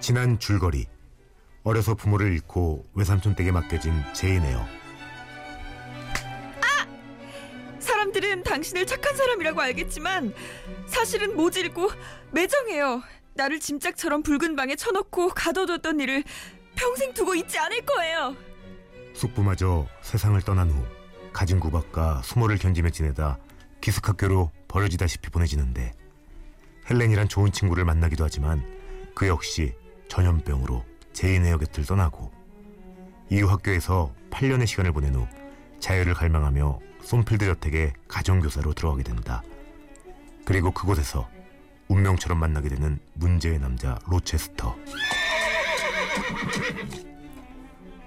지난 줄거리 어려서 부모를 잃고 외삼촌 댁에 맡겨진 제인에요. 사람들은 당신을 착한 사람이라고 알겠지만 사실은 모질고 매정해요. 나를 짐짝처럼 붉은 방에 쳐넣고 가둬뒀던 일을 평생 두고 있지 않을 거예요. 숙부마저 세상을 떠난 후 가진 구박과 수모를 견디며 지내다 기숙학교로 버려지다시피 보내지는데 헬렌이란 좋은 친구를 만나기도 하지만 그 역시 전염병으로 제인의 곁을 떠나고 이후 학교에서 8년의 시간을 보낸 후 자유를 갈망하며 솜필드 저택의 가정교사로 들어가게 된다. 그리고 그곳에서 운명처럼 만나게 되는 문제의 남자 로체스터.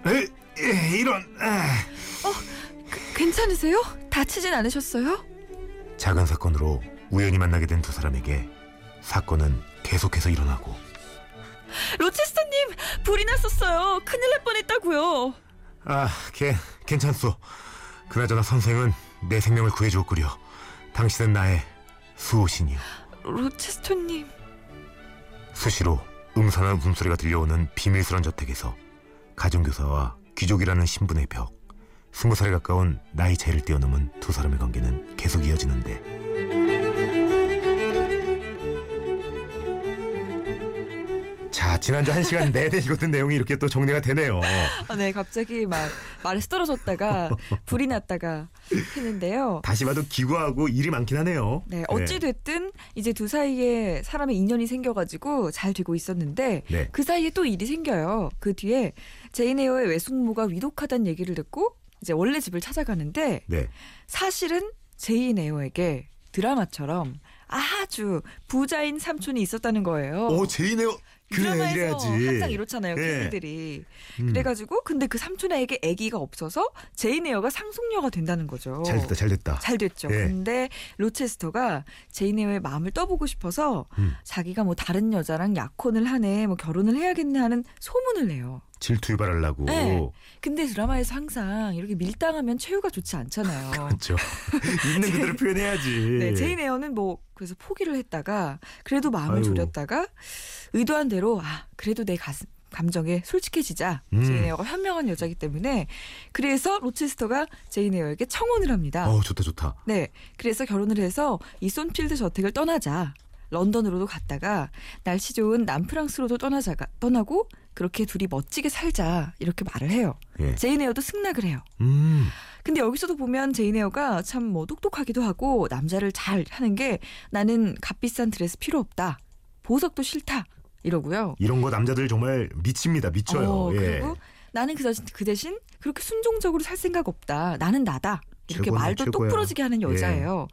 에, 에, 이런 아. 괜찮으세요? 다치진 않으셨어요? 작은 사건으로 우연히 만나게 된 두 사람에게 사건은 계속해서 일어나고 로체스터님 불이 났었어요. 큰일 날 뻔했다고요. 아, 걔 괜찮소. 그나저나 선생은 내 생명을 구해줬구려. 당신은 나의 수호신이요. 로체스터님 수시로 음산한 웃음소리가 들려오는 비밀스런 저택에서 가정교사와 귀족이라는 신분의 벽, 스무 살에 가까운 나이 차이를 뛰어넘은 두 사람의 관계는 계속 이어지는데 자, 지난주 한 시간 내내 읽었던 내용이 이렇게 또 정리가 되네요. 아, 네 갑자기 막 말에 쓰러졌다가 불이 났다가 했는데요. 다시 봐도 기구하고 일이 많긴 하네요. 네, 어찌 됐든 이제 두 사이에 사람의 인연이 생겨가지고 잘 되고 있었는데 네. 그 사이에 또 일이 생겨요. 그 뒤에 제인 에어의 외숙모가 위독하다는 얘기를 듣고 이제 원래 집을 찾아가는데 네. 사실은 제인 에어에게 드라마처럼 아주 부자인 삼촌이 있었다는 거예요. 오, 제이네요. 그래, 드라마에서 이래야지. 항상 이렇잖아요, 예. 캐릭들이. 음. 그래가지고 근데 그 삼촌에게 아기가 없어서 제인 에어가 상속녀가 된다는 거죠. 잘 됐다, 잘 됐다. 잘 됐죠. 예. 근데 로체스터가 제인 에어의 마음을 떠보고 싶어서 음. 자기가 뭐 다른 여자랑 약혼을 하네, 뭐 결혼을 해야겠네 하는 소문을 내요. 질투 유발하려고. 네. 근데 드라마에서 항상 이렇게 밀당하면 최후가 좋지 않잖아요. 그렇죠. 있는 그대로 표현해야지. 네, 제인 에어는 뭐 그래서 포기를 했다가 그래도 마음을 아유. 졸였다가 의도한 대로 아 그래도 내 가슴 감정에 솔직해지자 음. 제인 에어가 현명한 여자기 때문에 그래서 로체스터가 제인 에어에게 청혼을 합니다. 어, 좋다, 좋다. 네. 그래서 결혼을 해서 이 손필드 저택을 떠나자. 런던으로도 갔다가 날씨 좋은 남프랑스로도 떠나자가 떠나고 그렇게 둘이 멋지게 살자 이렇게 말을 해요. 예. 제인 에어도 승낙을 해요. 음. 근데 여기서도 보면 제인 에어가 참 뭐 똑똑하기도 하고 남자를 잘 하는 게 나는 값비싼 드레스 필요 없다. 보석도 싫다. 이러고요. 이런 거 남자들 정말 미칩니다. 미쳐요. 어, 예. 그리고 나는 그 대신, 그 대신 그렇게 순종적으로 살 생각 없다. 나는 나다. 이렇게 최고네, 말도 최고야. 똑부러지게 하는 여자예요.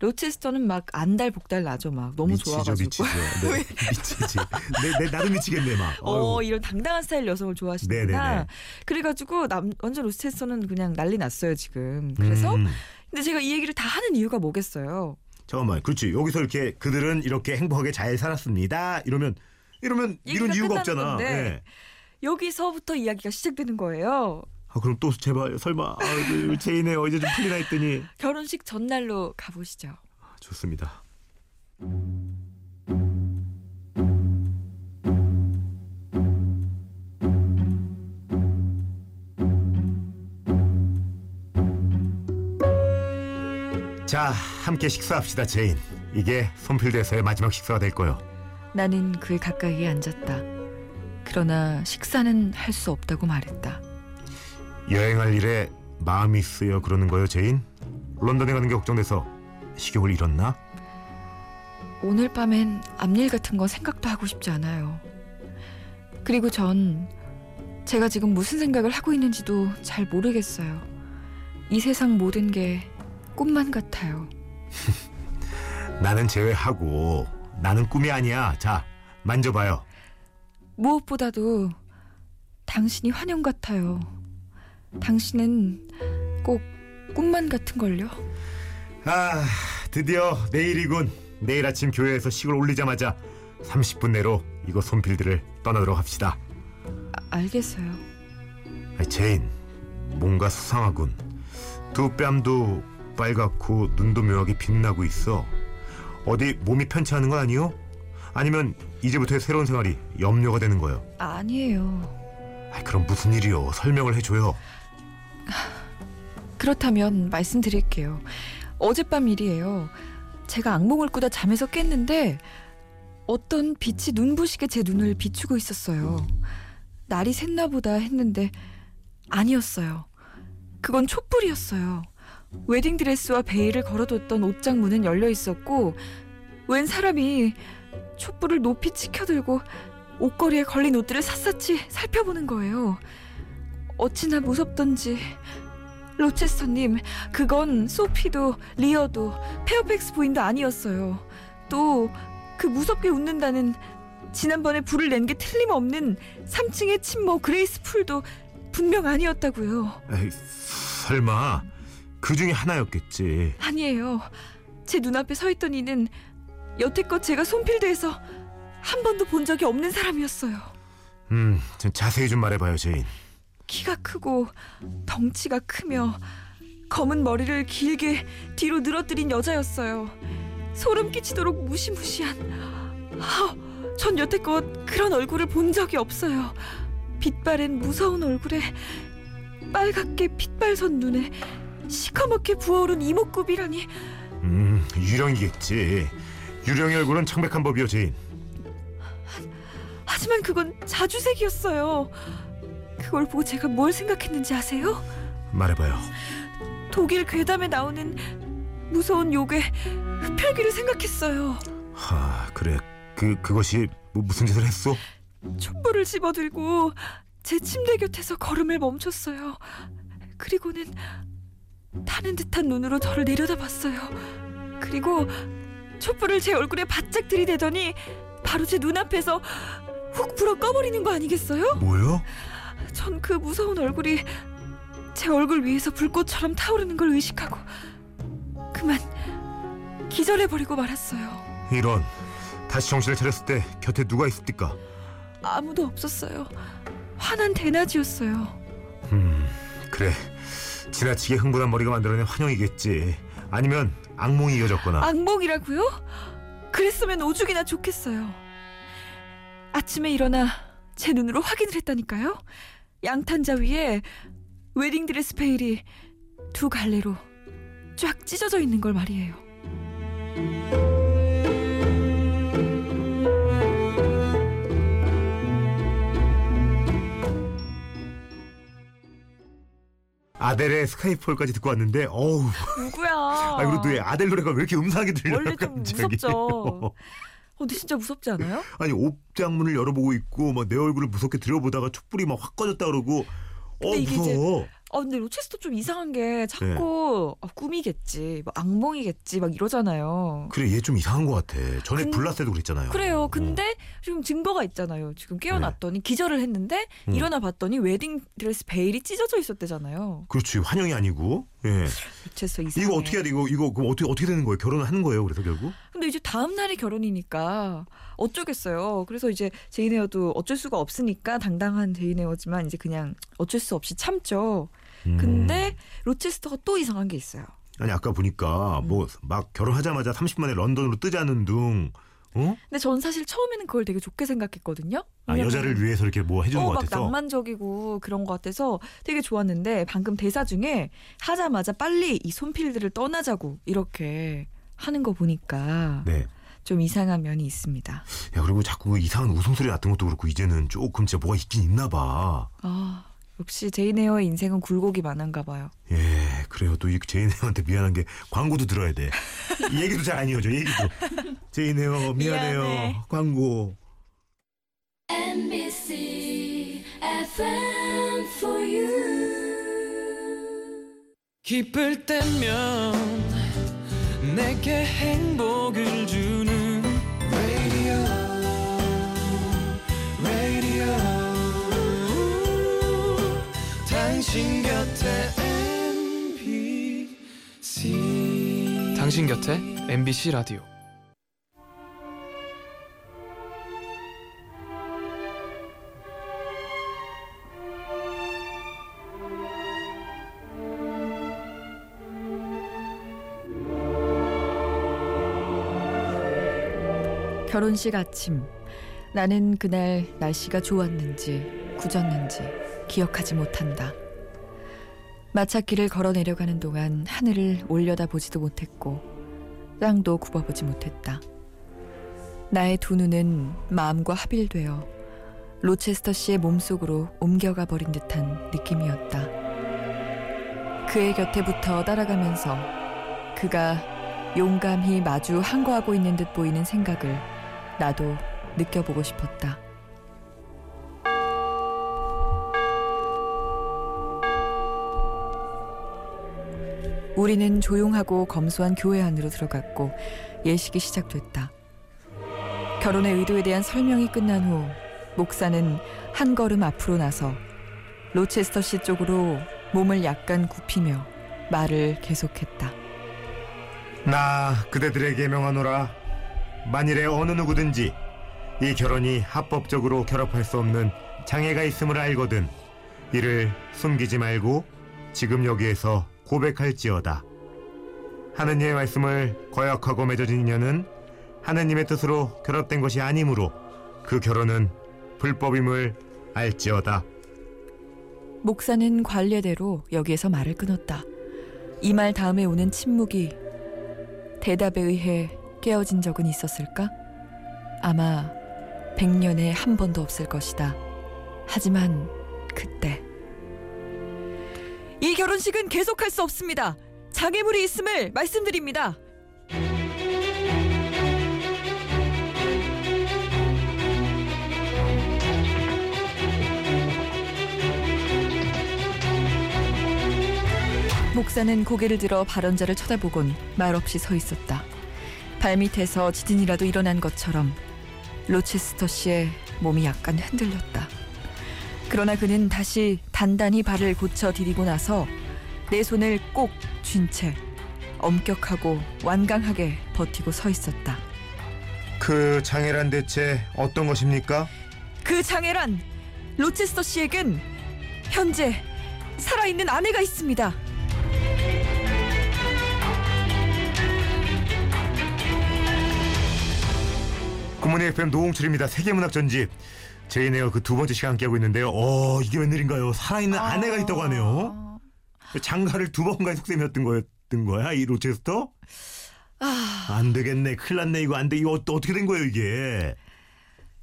로체스터는 막 안달 복달 나죠. 막 너무 미치죠, 좋아가지고. 미치죠. 네, 미치지. 내, 내, 나도 미치겠네, 막. 어, 어휴. 이런 당당한 스타일 여성을 좋아하시는구나. 네네네. 그래가지고 남, 완전 로체스터는 그냥 난리 났어요, 지금. 그래서 음. 근데 제가 이 얘기를 다 하는 이유가 뭐겠어요? 잠깐만, 그렇지. 여기서 이렇게 그들은 이렇게 행복하게 잘 살았습니다. 이러면, 이러면 이런 이유가 없잖아. 예. 여기서부터 이야기가 시작되는 거예요. 아, 그럼 또 제발, 설마, 아, 그 제인의 어제 좀 풀리나 했더니. 결혼식 전날로 가보시죠. 좋습니다. 자, 함께 식사합시다, 제인. 이게 손필드에서의 마지막 식사가 될 거요. 나는 그의 가까이에 앉았다. 그러나 식사는 할 수 없다고 말했다. 여행할 일에 마음이 쓰여 그러는 거요, 제인? 런던에 가는 게 걱정돼서 식욕을 잃었나? 오늘 밤엔 앞일 같은 거 생각도 하고 싶지 않아요. 그리고 전 제가 지금 무슨 생각을 하고 있는지도 잘 모르겠어요. 이 세상 모든 게 꿈만 같아요. 나는 제외하고 나는 꿈이 아니야. 자, 만져봐요. 무엇보다도 당신이 환영 같아요. 당신은 꼭 꿈만 같은걸요? 아, 드디어 내일이군. 내일 아침 교회에서 식을 올리자마자 30분 내로 이거 손필드를 떠나도록 합시다. 아, 알겠어요. 아, 제인, 뭔가 수상하군. 두 뺨도 빨갛고 눈도 묘하게 빛나고 있어. 어디 몸이 편치 않은 거 아니요? 아니면 이제부터의 새로운 생활이 염려가 되는 거예요? 아니에요. 아, 그럼 무슨 일이요? 설명을 해줘요. 그렇다면 말씀드릴게요. 어젯밤 일이에요. 제가 악몽을 꾸다 잠에서 깼는데 어떤 빛이 눈부시게 제 눈을 비추고 있었어요. 날이 샜나 보다 했는데 아니었어요. 그건 촛불이었어요. 웨딩드레스와 베일을 걸어뒀던 옷장 문은 열려 있었고 웬 사람이 촛불을 높이 치켜들고 옷걸이에 걸린 옷들을 샅샅이 살펴보는 거예요. 어찌나 무섭던지 로체스터님, 그건 소피도 리아도 페어팩스 부인도 아니었어요. 또 그 무섭게 웃는다는 지난번에 불을 낸 게 틀림없는 3층의 침모 그레이스 풀도 분명 아니었다고요. 에이, 설마 그 중에 하나였겠지. 아니에요. 제 눈앞에 서 있던 이는 여태껏 제가 손필드에서 한 번도 본 적이 없는 사람이었어요. 음, 좀 자세히 좀 말해봐요, 제인. 키가 크고 덩치가 크며 검은 머리를 길게 뒤로 늘어뜨린 여자였어요. 소름 끼치도록 무시무시한. 아, 전 여태껏 그런 얼굴을 본 적이 없어요. 빛바랜 무서운 얼굴에 빨갛게 핏발선 눈에 시커멓게 부어오른 이목구비라니 음, 유령이겠지. 유령의 얼굴은 창백한 법이요, 제인. 하지만 그건 자주색이었어요. 그걸 보고 제가 뭘 생각했는지 아세요? 말해봐요. 독일 괴담에 나오는 무서운 요괴 흡혈귀를 생각했어요. 하, 그래. 그 그것이 뭐 무슨 짓을 했어? 촛불을 집어들고 제 침대 곁에서 걸음을 멈췄어요. 그리고는 타는 듯한 눈으로 저를 내려다봤어요. 그리고 촛불을 제 얼굴에 바짝 들이대더니 바로 제 눈앞에서 훅 불어 꺼버리는 거 아니겠어요? 뭐요? 전 그 무서운 얼굴이 제 얼굴 위에서 불꽃처럼 타오르는 걸 의식하고 그만 기절해버리고 말았어요. 이런. 다시 정신을 차렸을 때 곁에 누가 있습니까? 아무도 없었어요. 환한 대낮이었어요. 음, 그래. 지나치게 흥분한 머리가 만들어낸 환영이겠지. 아니면 악몽이 이어졌거나. 악몽이라고요? 그랬으면 오죽이나 좋겠어요. 아침에 일어나 제 눈으로 확인을 했다니까요. 양탄자 위에 웨딩드레스 베일이 두 갈래로 쫙 찢어져 있는 걸 말이에요. 아델의 스카이폴까지 듣고 왔는데, 어우. 누구야? 아, 그리고 또 아델 노래가 왜 이렇게 음산하게 들려요? 원래 좀 갑자기? 무섭죠. 어, 근데 진짜 무섭지 않아요? 아니 옷장문을 열어보고 있고 막 내 얼굴을 무섭게 들여보다가 촛불이 막 확 꺼졌다 그러고 어 무서워. 아 근데 로체스터 좀 이상한 게 자꾸 아, 꿈이겠지, 뭐 악몽이겠지 막 이러잖아요. 그래 얘 좀 이상한 것 같아. 전에 근- 때도 그랬잖아요. 그래요. 근데 지금 증거가 있잖아요. 지금 깨어났더니 기절을 했는데 네. 음. 일어나 봤더니 웨딩 드레스 베일이 찢어져 있었대잖아요. 그렇지 환영이 아니고. 예. 로체스터 이상해. 이거 어떻게 해야 돼? 이거 이거 그럼 어떻게 어떻게 되는 거예요? 결혼을 하는 거예요? 그래서 결국? 근데 이제 다음 날이 결혼이니까 어쩌겠어요. 그래서 이제 제인 에어도 어쩔 수가 없으니까 당당한 제인 에어지만 이제 그냥 어쩔 수 없이 참죠. 음. 근데 로체스터가 또 이상한 게 있어요. 아니 아까 보니까 음. 뭐막 결혼하자마자 30만에 런던으로 뜨자는 둥. 어? 근데 전 사실 처음에는 그걸 되게 좋게 생각했거든요. 아 여자를 위해서 이렇게 뭐 해주는 어, 것막 같아서. 낭만적이고 그런 것 같아서 되게 좋았는데 방금 대사 중에 하자마자 빨리 이 손필들을 떠나자고 이렇게 하는 거 보니까 네. 좀 이상한 면이 있습니다. 야 그리고 자꾸 그 이상한 웃음소리 같은 것도 그렇고 이제는 조금 진짜 뭐가 있긴 있나 봐. 아 역시 제이네어의 인생은 굴곡이 많은가 봐요. 예, 그래요. 또 이 제이네어한테 미안한 게 광고도 들어야 돼. 이 얘기도 잘 안 이어져. 얘기도. 제이네어 미안해요. 미안해. 광고. NBC FM for you. 기쁠 때면 내게 행복을 주는 radio. Radio. 당신 곁에 MBC 당신 곁에 MBC 라디오 결혼식 아침. 나는 그날 날씨가 좋았는지 굳었는지 기억하지 못한다. 마차길을 걸어 내려가는 동안 하늘을 올려다 보지도 못했고 땅도 굽어보지 못했다. 나의 두 눈은 마음과 합일되어 로체스터 씨의 몸속으로 옮겨가 버린 듯한 느낌이었다. 그의 곁에부터 따라가면서 그가 용감히 마주 항거하고 있는 듯 보이는 생각을 나도 느껴보고 싶었다. 우리는 조용하고 검소한 교회 안으로 들어갔고 예식이 시작됐다. 결혼의 의도에 대한 설명이 끝난 후 목사는 한 걸음 앞으로 나서 로체스터 씨 쪽으로 몸을 약간 굽히며 말을 계속했다. 나 그대들에게 명하노라. 만일에 어느 누구든지 이 결혼이 합법적으로 결합할 수 없는 장애가 있음을 알거든 이를 숨기지 말고 지금 여기에서 고백할지어다. 하느님의 말씀을 거역하고 맺어진 인연은 하느님의 뜻으로 결합된 것이 아니므로 그 결혼은 불법임을 알지어다. 목사는 관례대로 여기에서 말을 끊었다. 이 말 다음에 오는 침묵이 대답에 의해 깨어진 적은 있었을까? 아마 백년에 한 번도 없을 것이다. 하지만 그때 이 결혼식은 계속할 수 없습니다. 장애물이 있음을 말씀드립니다. 목사는 고개를 들어 발언자를 쳐다보곤 말없이 서 있었다. 발밑에서 지진이라도 일어난 것처럼 로체스터 씨의 몸이 약간 흔들렸다. 그러나 그는 다시 단단히 발을 고쳐 디디고 나서 내 손을 꼭 쥔 채 엄격하고 완강하게 버티고 서 있었다. 그 장애란 대체 어떤 것입니까? 그 장애란 로체스터 씨에겐 현재 살아있는 아내가 있습니다. 굿모닝 FM 노홍철입니다. 세계문학 전집 제이네어 그두 번째 시간 함께하고 있는데요. 어 이게 웬일인가요? 살아있는 아... 내가 있다고 하네요. 장가를 두 번 간 속셈이었던 거였던 거야 이 로체스터? 아... 안 되겠네. 큰일 났네. 이거 안 돼. 이거 어떻게 된 거예요 이게?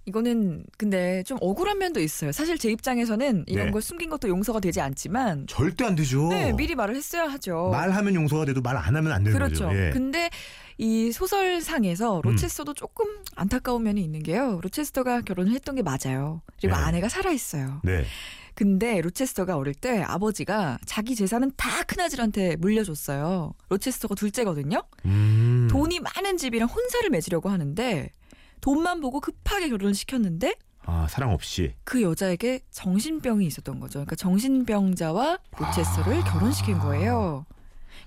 이거는 근데 좀 억울한 면도 있어요. 사실 제 입장에서는 이런 네. 걸 숨긴 것도 용서가 되지 않지만 절대 안 되죠. 네, 미리 말을 했어야 하죠. 말하면 용서가 돼도 말 안 하면 안 되는 그렇죠. 거죠. 예. 근데 이 소설상에서 로체스터도 조금 안타까운 면이 있는 게요. 로체스터가 결혼을 했던 게 맞아요. 그리고 네. 아내가 살아 있어요. 네. 근데 로체스터가 어릴 때 아버지가 자기 재산은 다 큰아들한테 물려줬어요. 로체스터가 둘째거든요. 음. 돈이 많은 집이랑 혼사를 맺으려고 하는데 돈만 보고 급하게 결혼을 시켰는데 아 사랑 없이. 그 여자에게 정신병이 있었던 거죠. 그러니까 정신병자와 로체스터를 아. 결혼시킨 거예요.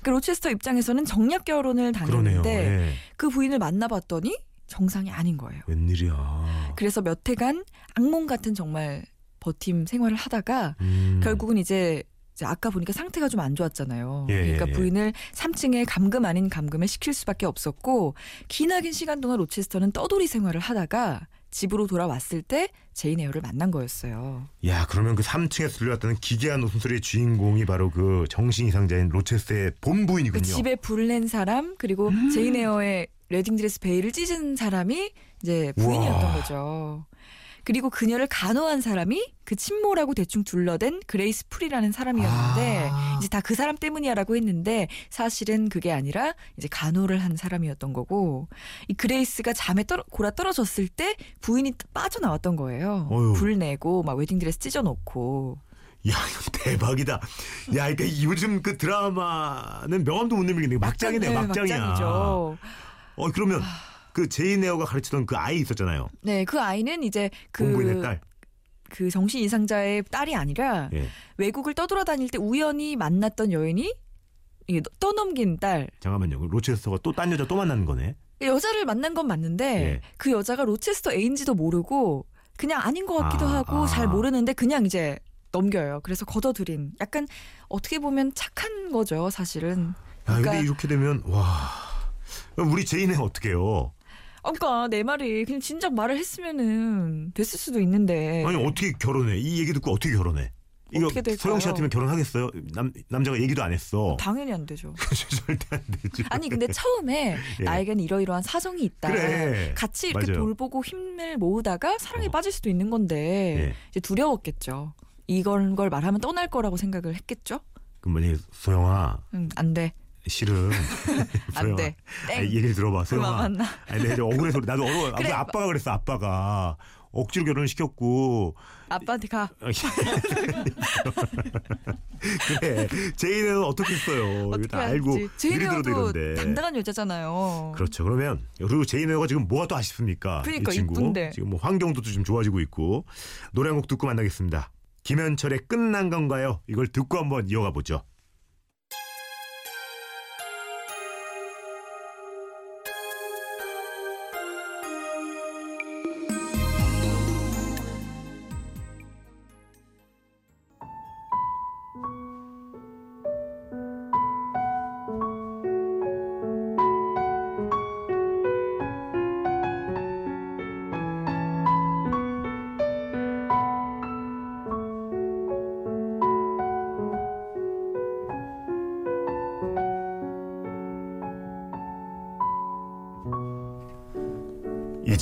그러니까 로체스터 입장에서는 정략 결혼을. 당했는데 예. 그 부인을 만나봤더니 정상이 아닌 거예요. 웬일이야. 그래서 몇 해간 악몽 같은 정말 버팀 생활을 하다가 음. 결국은 이제 아까 보니까 상태가 좀 안 좋았잖아요. 예, 그러니까 예, 예. 부인을 3층에 감금 아닌 감금을 시킬 수밖에 없었고 기나긴 시간 동안 로체스터는 떠돌이 생활을 하다가 집으로 돌아왔을 때 제인 에어를 만난 거였어요. 야 그러면 그 3층에서 들려왔다는 기괴한 웃음소리의 주인공이 바로 그 정신 이상자인 로체스터의 본부인이군요. 그 집에 불낸 사람 그리고 음. 제인 에어의 웨딩드레스 베일을 찢은 사람이 이제 부인이었던 우와. 거죠. 그리고 그녀를 간호한 사람이 그 침모라고 대충 둘러댄 그레이스 풀이라는 사람이었는데 아. 이제 다 그 사람 때문이야라고 했는데 사실은 그게 아니라 이제 간호를 한 사람이었던 거고 이 그레이스가 잠에 떨어, 곯아떨어졌을 때 부인이 빠져나왔던 거예요. 어휴. 불 내고 막 웨딩드레스 찢어놓고 야 이거 대박이다. 야 이게 요즘 그 드라마는 명함도 못 내밀겠네. 막장이네 네, 막장이야. 막장이죠. 어 그러면 그 제인 에어가 가르치던 그 아이 있었잖아요. 네, 그 아이는 이제 그, 딸. 그 정신 이상자의 딸이 아니라 예. 외국을 떠돌아다닐 때 우연히 만났던 여인이 이게 떠넘긴 딸. 잠깐만요. 그 로체스터가 또 딴 여자 또 만나는 거네. 여자를 만난 건 맞는데 예. 그 여자가 로체스터 애인지도 모르고 그냥 아닌 것 같기도 아, 하고 아. 잘 모르는데 그냥 이제 넘겨요. 그래서 걷어들인 약간 어떻게 보면 착한 거죠, 사실은. 야 그러니까- 근데 이렇게 되면 와 우리 제인은 어떻게 해요? 그러니까 내 말이 그냥 진작 말을 했으면은 됐을 수도 있는데. 아니 어떻게 결혼해? 이 얘기 듣고 어떻게 결혼해? 이거 어떻게 될까요? 소영 씨 같으면 결혼하겠어요? 남 남자가 얘기도 안 했어. 당연히 안 되죠. 절대 안 되지. 아니 근데 처음에 예. 나에겐 이러이러한 사정이 있다. 그래. 같이 이렇게 맞아요. 돌보고 힘을 모으다가 사랑에 어. 빠질 수도 있는 건데 예. 이제 두려웠겠죠. 이걸 걸 말하면 떠날 거라고 생각을 했겠죠. 그럼 뭐니 소영아 응, 안 돼. 실은 안 소영아, 돼. 땡. 아니, 얘기를 들어봐 그만. 만나. 아니 내가 좀 억울해서. 나도 어려워. 그래. 아빠가 그랬어 아빠가 억지로 결혼을 시켰고 아빠한테 가. 그래 제인은 어떻게 했어요? 어떻게 다 알고 이런데. 당당한 여자잖아요. 그렇죠. 그러면 그리고 제이네가 지금 뭐가 또 아쉽습니까? 그러니까, 이 친구 이쁜데. 지금 뭐 환경도 좀 좋아지고 있고 노래 한 곡 듣고 만나겠습니다. 김현철의 끝난 건가요? 이걸 듣고 한번 이어가 보죠.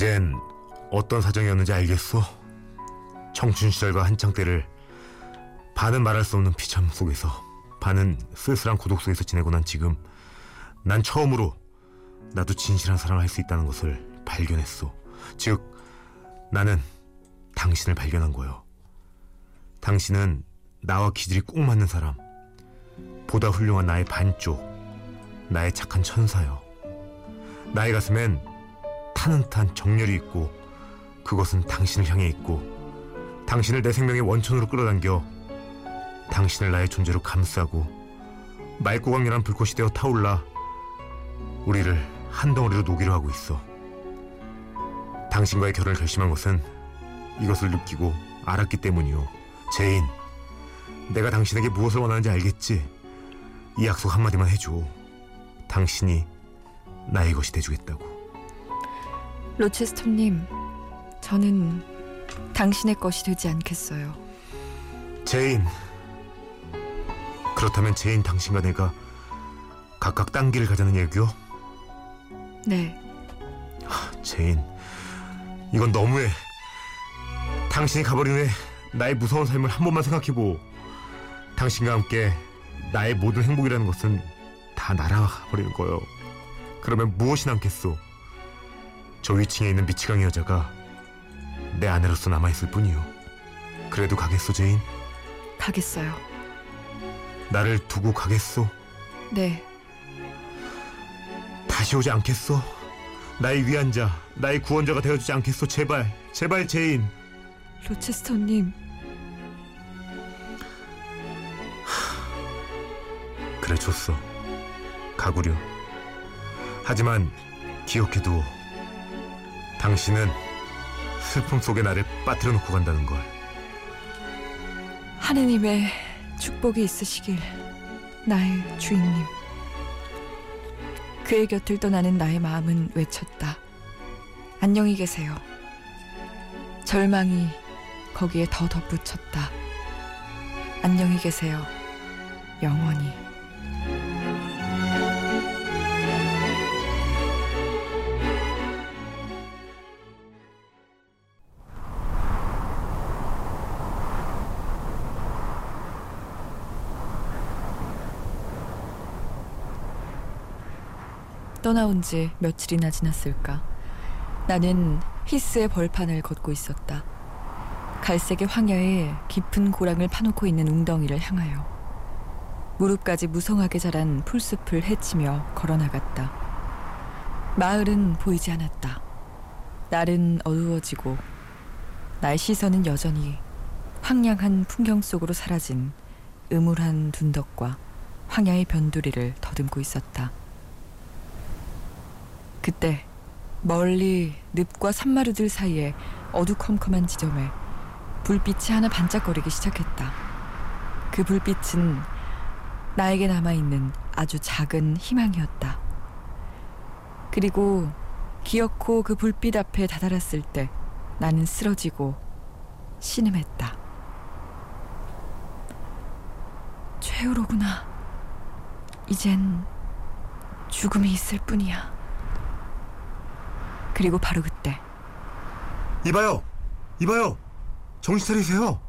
이젠 어떤 사정이었는지 알겠어? 청춘 시절과 한창 때를 반은 말할 수 없는 비참 속에서 반은 쓸쓸한 고독 속에서 지내고 난 지금 난 처음으로 나도 진실한 사랑을 할 수 있다는 것을 발견했어. 즉 나는 당신을 발견한 거요. 당신은 나와 기질이 꼭 맞는 사람, 보다 훌륭한 나의 반쪽, 나의 착한 천사요. 나의 가슴엔 타는 탄 정열이 있고 그것은 당신을 향해 있고 당신을 내 생명의 원천으로 끌어당겨 당신을 나의 존재로 감싸고 맑고 강렬한 불꽃이 되어 타올라 우리를 한 덩어리로 녹이려 하고 있어. 당신과의 결혼을 결심한 것은 이것을 느끼고 알았기 때문이요. 제인, 내가 당신에게 무엇을 원하는지 알겠지? 이 약속 한마디만 해줘. 당신이 나의 것이 돼주겠다고. 로체스터님, 저는 당신의 것이 되지 않겠어요. 제인. 그렇다면 제인 당신과 내가 각각 딴 길을 가자는 얘기요? 네, 제인. 이건 너무해. 당신이 가버린 후에 나의 무서운 삶을 한 번만 생각해보오. 당신과 함께 나의 모든 행복이라는 것은 다 날아가 버리는 거요. 그러면 무엇이 남겠소? 저 위층에 있는 미치광이 여자가 내 아내로서 남아있을 뿐이요. 그래도 가겠소, 제인? 가겠어요. 나를 두고 가겠소? 네, 다시 오지 않겠소? 나의 위안자, 나의 구원자가 되어주지 않겠소? 제발, 제발 제인. 로체스터님, 그래 줬어. 가구려. 하지만 기억해둬 당신은 슬픔 속에 나를 빠뜨려 놓고 간다는 걸. 하느님의 축복이 있으시길, 나의 주인님. 그의 곁을 떠나는 나의 마음은 외쳤다. 안녕히 계세요. 절망이 거기에 더 덧붙였다. 안녕히 계세요. 영원히. 떠나온 지 며칠이나 지났을까. 나는 히스의 벌판을 걷고 있었다. 갈색의 황야에 깊은 고랑을 파놓고 있는 웅덩이를 향하여 무릎까지 무성하게 자란 풀숲을 헤치며 걸어나갔다. 마을은 보이지 않았다. 날은 어두워지고 나의 시선은 여전히 황량한 풍경 속으로 사라진 음울한 둔덕과 황야의 변두리를 더듬고 있었다. 그때 멀리 늪과 산마루들 사이에 어두컴컴한 지점에 불빛이 하나 반짝거리기 시작했다. 그 불빛은 나에게 남아있는 아주 작은 희망이었다. 그리고 기어코 그 불빛 앞에 다다랐을 때 나는 쓰러지고 신음했다. 최후로구나. 이젠 죽음이 있을 뿐이야. 그리고 바로 그때 이봐요, 이봐요, 정신 차리세요.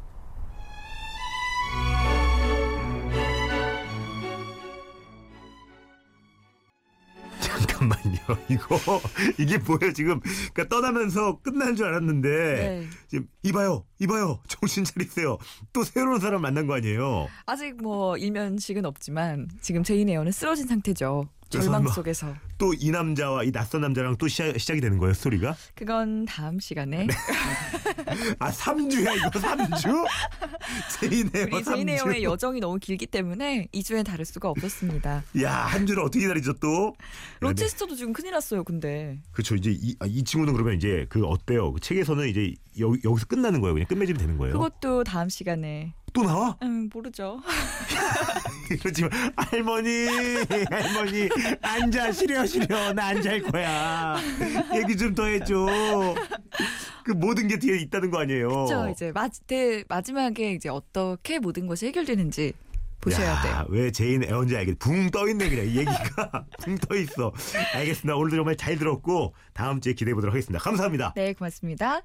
잠깐만요. 이거 이게 뭐예요 지금? 그러니까 떠나면서 끝난 줄 알았는데 네. 지금 이봐요, 이봐요, 정신 차리세요. 또 새로운 사람 만난 거 아니에요? 아직 뭐 일면식은 없지만 지금 제인 에어는 쓰러진 상태죠. 절망 뭐- 속에서. 또 이 남자와 이 낯선 남자랑 또 시작, 시작 이 되는 거예요 스토리가? 그건 다음 시간에 아 3주야 이거 3주? 제이네요 우리 제인 3주. 에어의 여정이 너무 길기 때문에 2주엔 다룰 수가 없었습니다. 야 한 주를 어떻게 기다리죠 또? 로체스터도 지금 큰일 났어요. 근데 그렇죠. 이제 이, 아, 이 친구는 그러면 이제 그 어때요? 그 책에서는 이제 여, 여기서 끝나는 거예요. 그냥 끝맺으면 되는 거예요. 그것도 다음 시간에 또 나와? 음 모르죠. 그렇지만 할머니, 할머니 앉아 싫어 싫어 나 안 잘 거야. 얘기 좀 더 해줘. 그 모든 게 뒤에 있다는 거 아니에요. 그렇죠. 이제 마, 대, 마지막에 이제 어떻게 모든 것이 해결되는지 보셔야 돼요. 왜 제인 에언지 알겠. 붕떠 있네 그냥 이 얘기가 붕 떠 있어. 알겠습니다. 오늘도 정말 잘 들었고 다음 주에 기대해 보도록 하겠습니다. 감사합니다. 네, 고맙습니다.